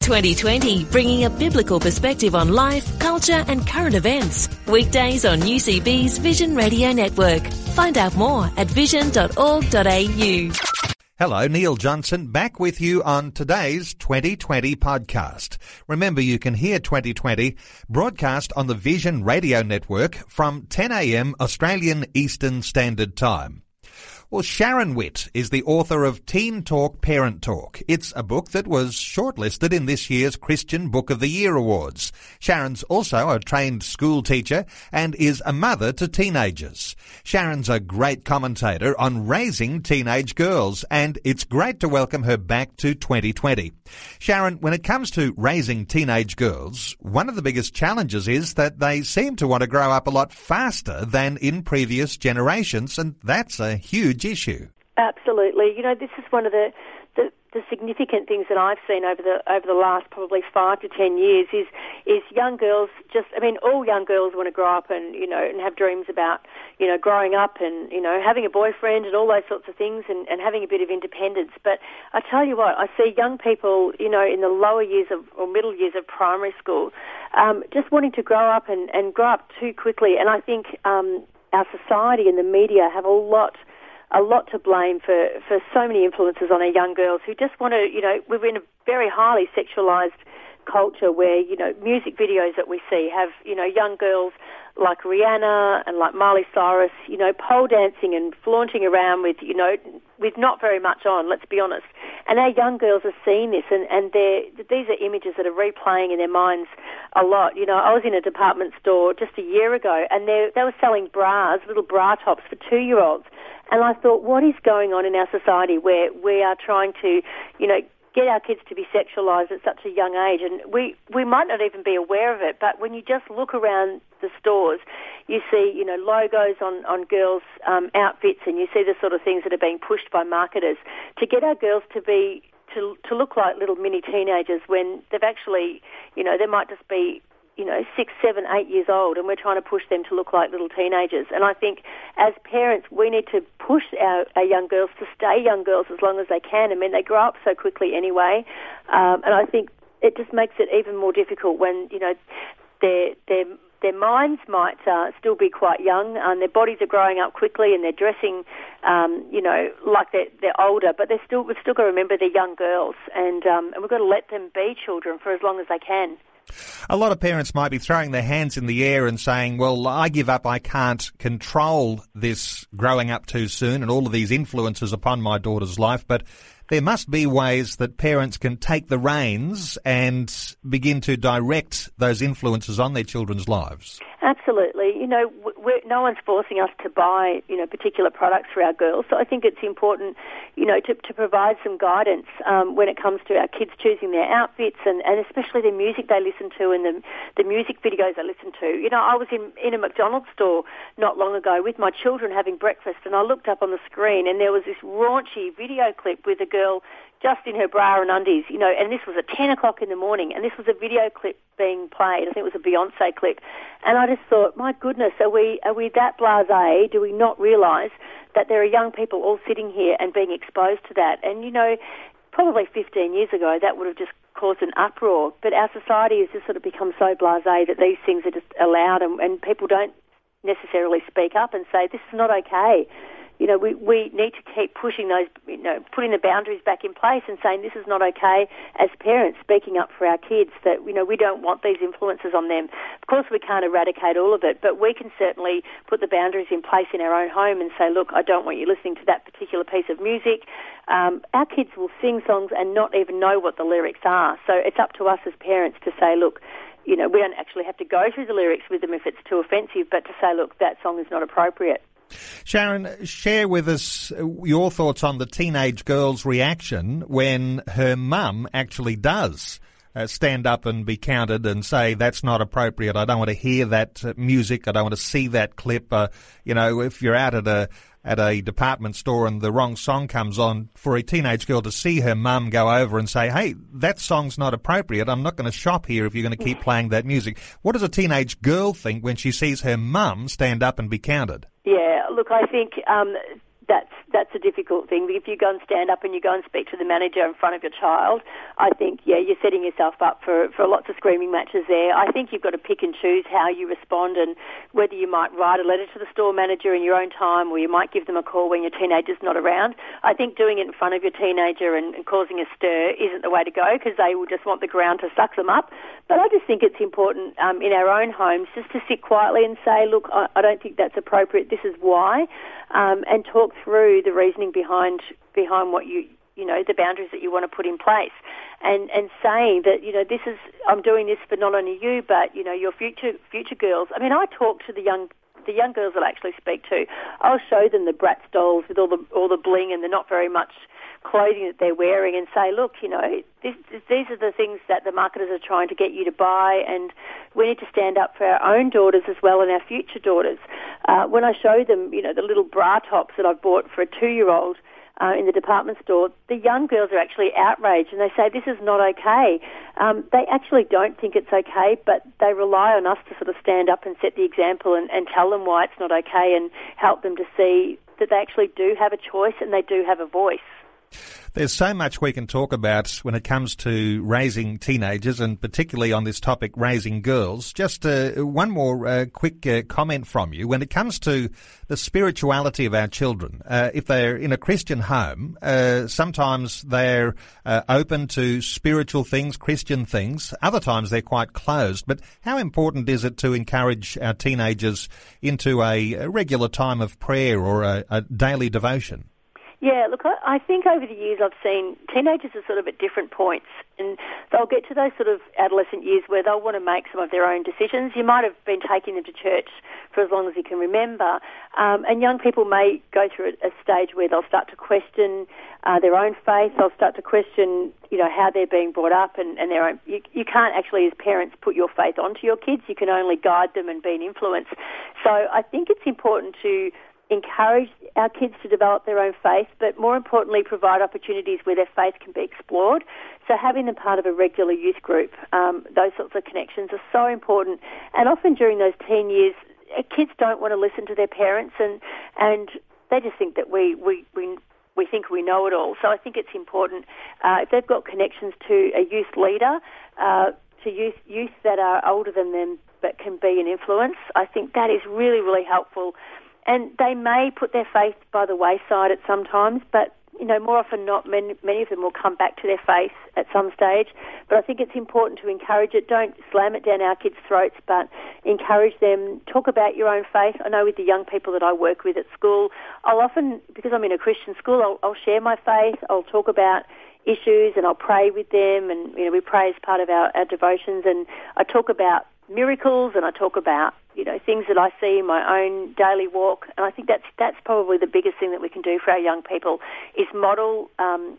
2020, bringing a biblical perspective on life, culture, and current events. Weekdays on UCB's Vision Radio Network. Find out more at vision.org.au. Hello, Neil Johnson, back with you on today's 2020 podcast. Remember, you can hear 2020 broadcast on the Vision Radio Network from 10 a.m. Australian Eastern Standard Time. Well, Sharon Witt is the author of Teen Talk, Parent Talk. It's a book that was shortlisted in this year's Christian Book of the Year Awards. Sharon's also a trained school teacher and is a mother to teenagers. Sharon's a great commentator on raising teenage girls, and it's great to welcome her back to 2020. Sharon, when it comes to raising teenage girls, one of the biggest challenges is that they seem to want to grow up a lot faster than in previous generations, and that's a huge huge issue. Absolutely. You know, this is one of the, the, the significant things that I've seen over the over the last probably five to ten years is is young girls just I mean all young girls want to grow up and you know and have dreams about you know growing up and you know having a boyfriend and all those sorts of things and, and having a bit of independence but I tell you what I see young people you know in the lower years of or middle years of primary school um, just wanting to grow up and, and grow up too quickly and I think um, our society and the media have a lot a lot to blame for, for so many influences on our young girls who just want to, you know, we're in a very highly sexualized culture where, you know, music videos that we see have, you know, young girls like Rihanna and like Miley Cyrus, you know, pole dancing and flaunting around with, you know, with not very much on, let's be honest. And our young girls are seeing this and, and they're, these are images that are replaying in their minds a lot. You know, I was in a department store just a year ago and they, were selling bras, little bra tops for two-year-olds and I thought, what is going on in our society where we are trying to, you know, get our kids to be sexualized at such a young age and we we might not even be aware of it but when you just look around the stores you see you know logos on on girls um, outfits and you see the sort of things that are being pushed by marketers to get our girls to be to to look like little mini teenagers when they've actually you know they might just be you know, six, seven, eight years old, and we're trying to push them to look like little teenagers. And I think as parents, we need to push our, our young girls to stay young girls as long as they can. I mean, they grow up so quickly anyway. Um, and I think it just makes it even more difficult when, you know, their, their, their minds might uh, still be quite young, and their bodies are growing up quickly, and they're dressing, um, you know, like they're, they're older. But they're still we've still got to remember they're young girls, and um, and we've got to let them be children for as long as they can. A lot of parents might be throwing their hands in the air and saying, well, I give up. I can't control this growing up too soon and all of these influences upon my daughter's life. But there must be ways that parents can take the reins and begin to direct those influences on their children's lives. Absolutely. You know, no one's forcing us to buy, you know, particular products for our girls. So I think it's important, you know, to, to provide some guidance um, when it comes to our kids choosing their outfits and, and especially the music they listen to and the, the music videos they listen to. You know, I was in, in a McDonald's store not long ago with my children having breakfast and I looked up on the screen and there was this raunchy video clip with a girl just in her bra and undies, you know, and this was at 10 o'clock in the morning, and this was a video clip being played. I think it was a Beyonce clip. And I just thought, my goodness, are we, are we that blasé? Do we not realise that there are young people all sitting here and being exposed to that? And, you know, probably 15 years ago, that would have just caused an uproar. But our society has just sort of become so blasé that these things are just allowed, and, and people don't necessarily speak up and say, this is not okay you know, we, we need to keep pushing those, you know, putting the boundaries back in place and saying this is not okay as parents speaking up for our kids that, you know, we don't want these influences on them. Of course, we can't eradicate all of it, but we can certainly put the boundaries in place in our own home and say, look, I don't want you listening to that particular piece of music. Um, our kids will sing songs and not even know what the lyrics are. So it's up to us as parents to say, look, you know, we don't actually have to go through the lyrics with them if it's too offensive, but to say, look, that song is not appropriate. Sharon, share with us your thoughts on the teenage girl's reaction when her mum actually does uh, stand up and be counted and say that's not appropriate. I don't want to hear that uh, music. I don't want to see that clip. Uh, you know, if you're out at a at a department store and the wrong song comes on, for a teenage girl to see her mum go over and say, "Hey, that song's not appropriate. I'm not going to shop here if you're going to keep playing that music." What does a teenage girl think when she sees her mum stand up and be counted? Yeah, look, I think um, that's that's a difficult thing. If you go and stand up and you go and speak to the manager in front of your child, I think yeah, you're setting yourself up for for lots of screaming matches there. I think you've got to pick and choose how you respond and whether you might write a letter to the store manager in your own time or you might give them a call when your teenager's not around. I think doing it in front of your teenager and, and causing a stir isn't the way to go because they will just want the ground to suck them up. But I just think it's important um, in our own homes just to sit quietly and say, look, I, I don't think that's appropriate. This is why, um, and talk through the reasoning behind behind what you you know the boundaries that you want to put in place, and and saying that you know this is I'm doing this for not only you but you know your future future girls. I mean, I talk to the young the young girls that I actually speak to. I'll show them the Bratz dolls with all the all the bling and the not very much clothing that they're wearing and say, look, you know, this, these are the things that the marketers are trying to get you to buy, and we need to stand up for our own daughters as well and our future daughters. Uh, when I show them, you know, the little bra tops that I've bought for a two-year-old, uh, in the department store, the young girls are actually outraged and they say this is not okay. Um, they actually don't think it's okay, but they rely on us to sort of stand up and set the example and, and tell them why it's not okay and help them to see that they actually do have a choice and they do have a voice. There's so much we can talk about when it comes to raising teenagers and particularly on this topic, raising girls. Just uh, one more uh, quick uh, comment from you. When it comes to the spirituality of our children, uh, if they're in a Christian home, uh, sometimes they're uh, open to spiritual things, Christian things. Other times they're quite closed. But how important is it to encourage our teenagers into a, regular time of prayer or a, a daily devotion? Yeah, look, I think over the years I've seen teenagers are sort of at different points, and they'll get to those sort of adolescent years where they'll want to make some of their own decisions. You might have been taking them to church for as long as you can remember, um, and young people may go through a, stage where they'll start to question uh, their own faith. They'll start to question, you know, how they're being brought up, and, and their own. You, you can't actually, as parents, put your faith onto your kids. You can only guide them and be an influence. So I think it's important to encourage our kids to develop their own faith, but more importantly, provide opportunities where their faith can be explored. So having them part of a regular youth group, um, those sorts of connections are so important. And often during those teen years, uh, kids don't want to listen to their parents, and and they just think that we we we we think we know it all. So I think it's important uh, if they've got connections to a youth leader, uh, to youth youth that are older than them but can be an influence. I think that is really really helpful and they may put their faith by the wayside at some times, but you know, more often not, many, many of them will come back to their faith at some stage. But I think it's important to encourage it. Don't slam it down our kids' throats, but encourage them. Talk about your own faith. I know with the young people that I work with at school, I'll often, because I'm in a Christian school, I'll, I'll share my faith. I'll talk about issues and I'll pray with them and you know we pray as part of our, our devotions and I talk about miracles and I talk about you know things that I see in my own daily walk, and I think that's that's probably the biggest thing that we can do for our young people is model um,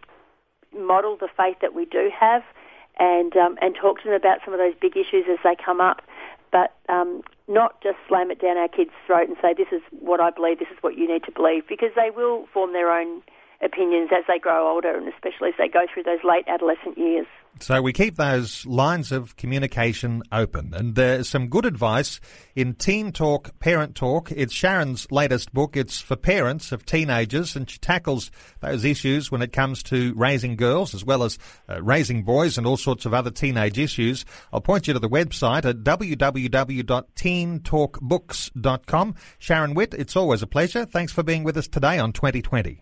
model the faith that we do have, and um, and talk to them about some of those big issues as they come up, but um, not just slam it down our kids' throat and say this is what I believe, this is what you need to believe, because they will form their own opinions as they grow older, and especially as they go through those late adolescent years. So we keep those lines of communication open. And there's some good advice in Teen Talk, Parent Talk. It's Sharon's latest book. It's for parents of teenagers and she tackles those issues when it comes to raising girls as well as uh, raising boys and all sorts of other teenage issues. I'll point you to the website at www.teentalkbooks.com. Sharon Witt, it's always a pleasure. Thanks for being with us today on 2020.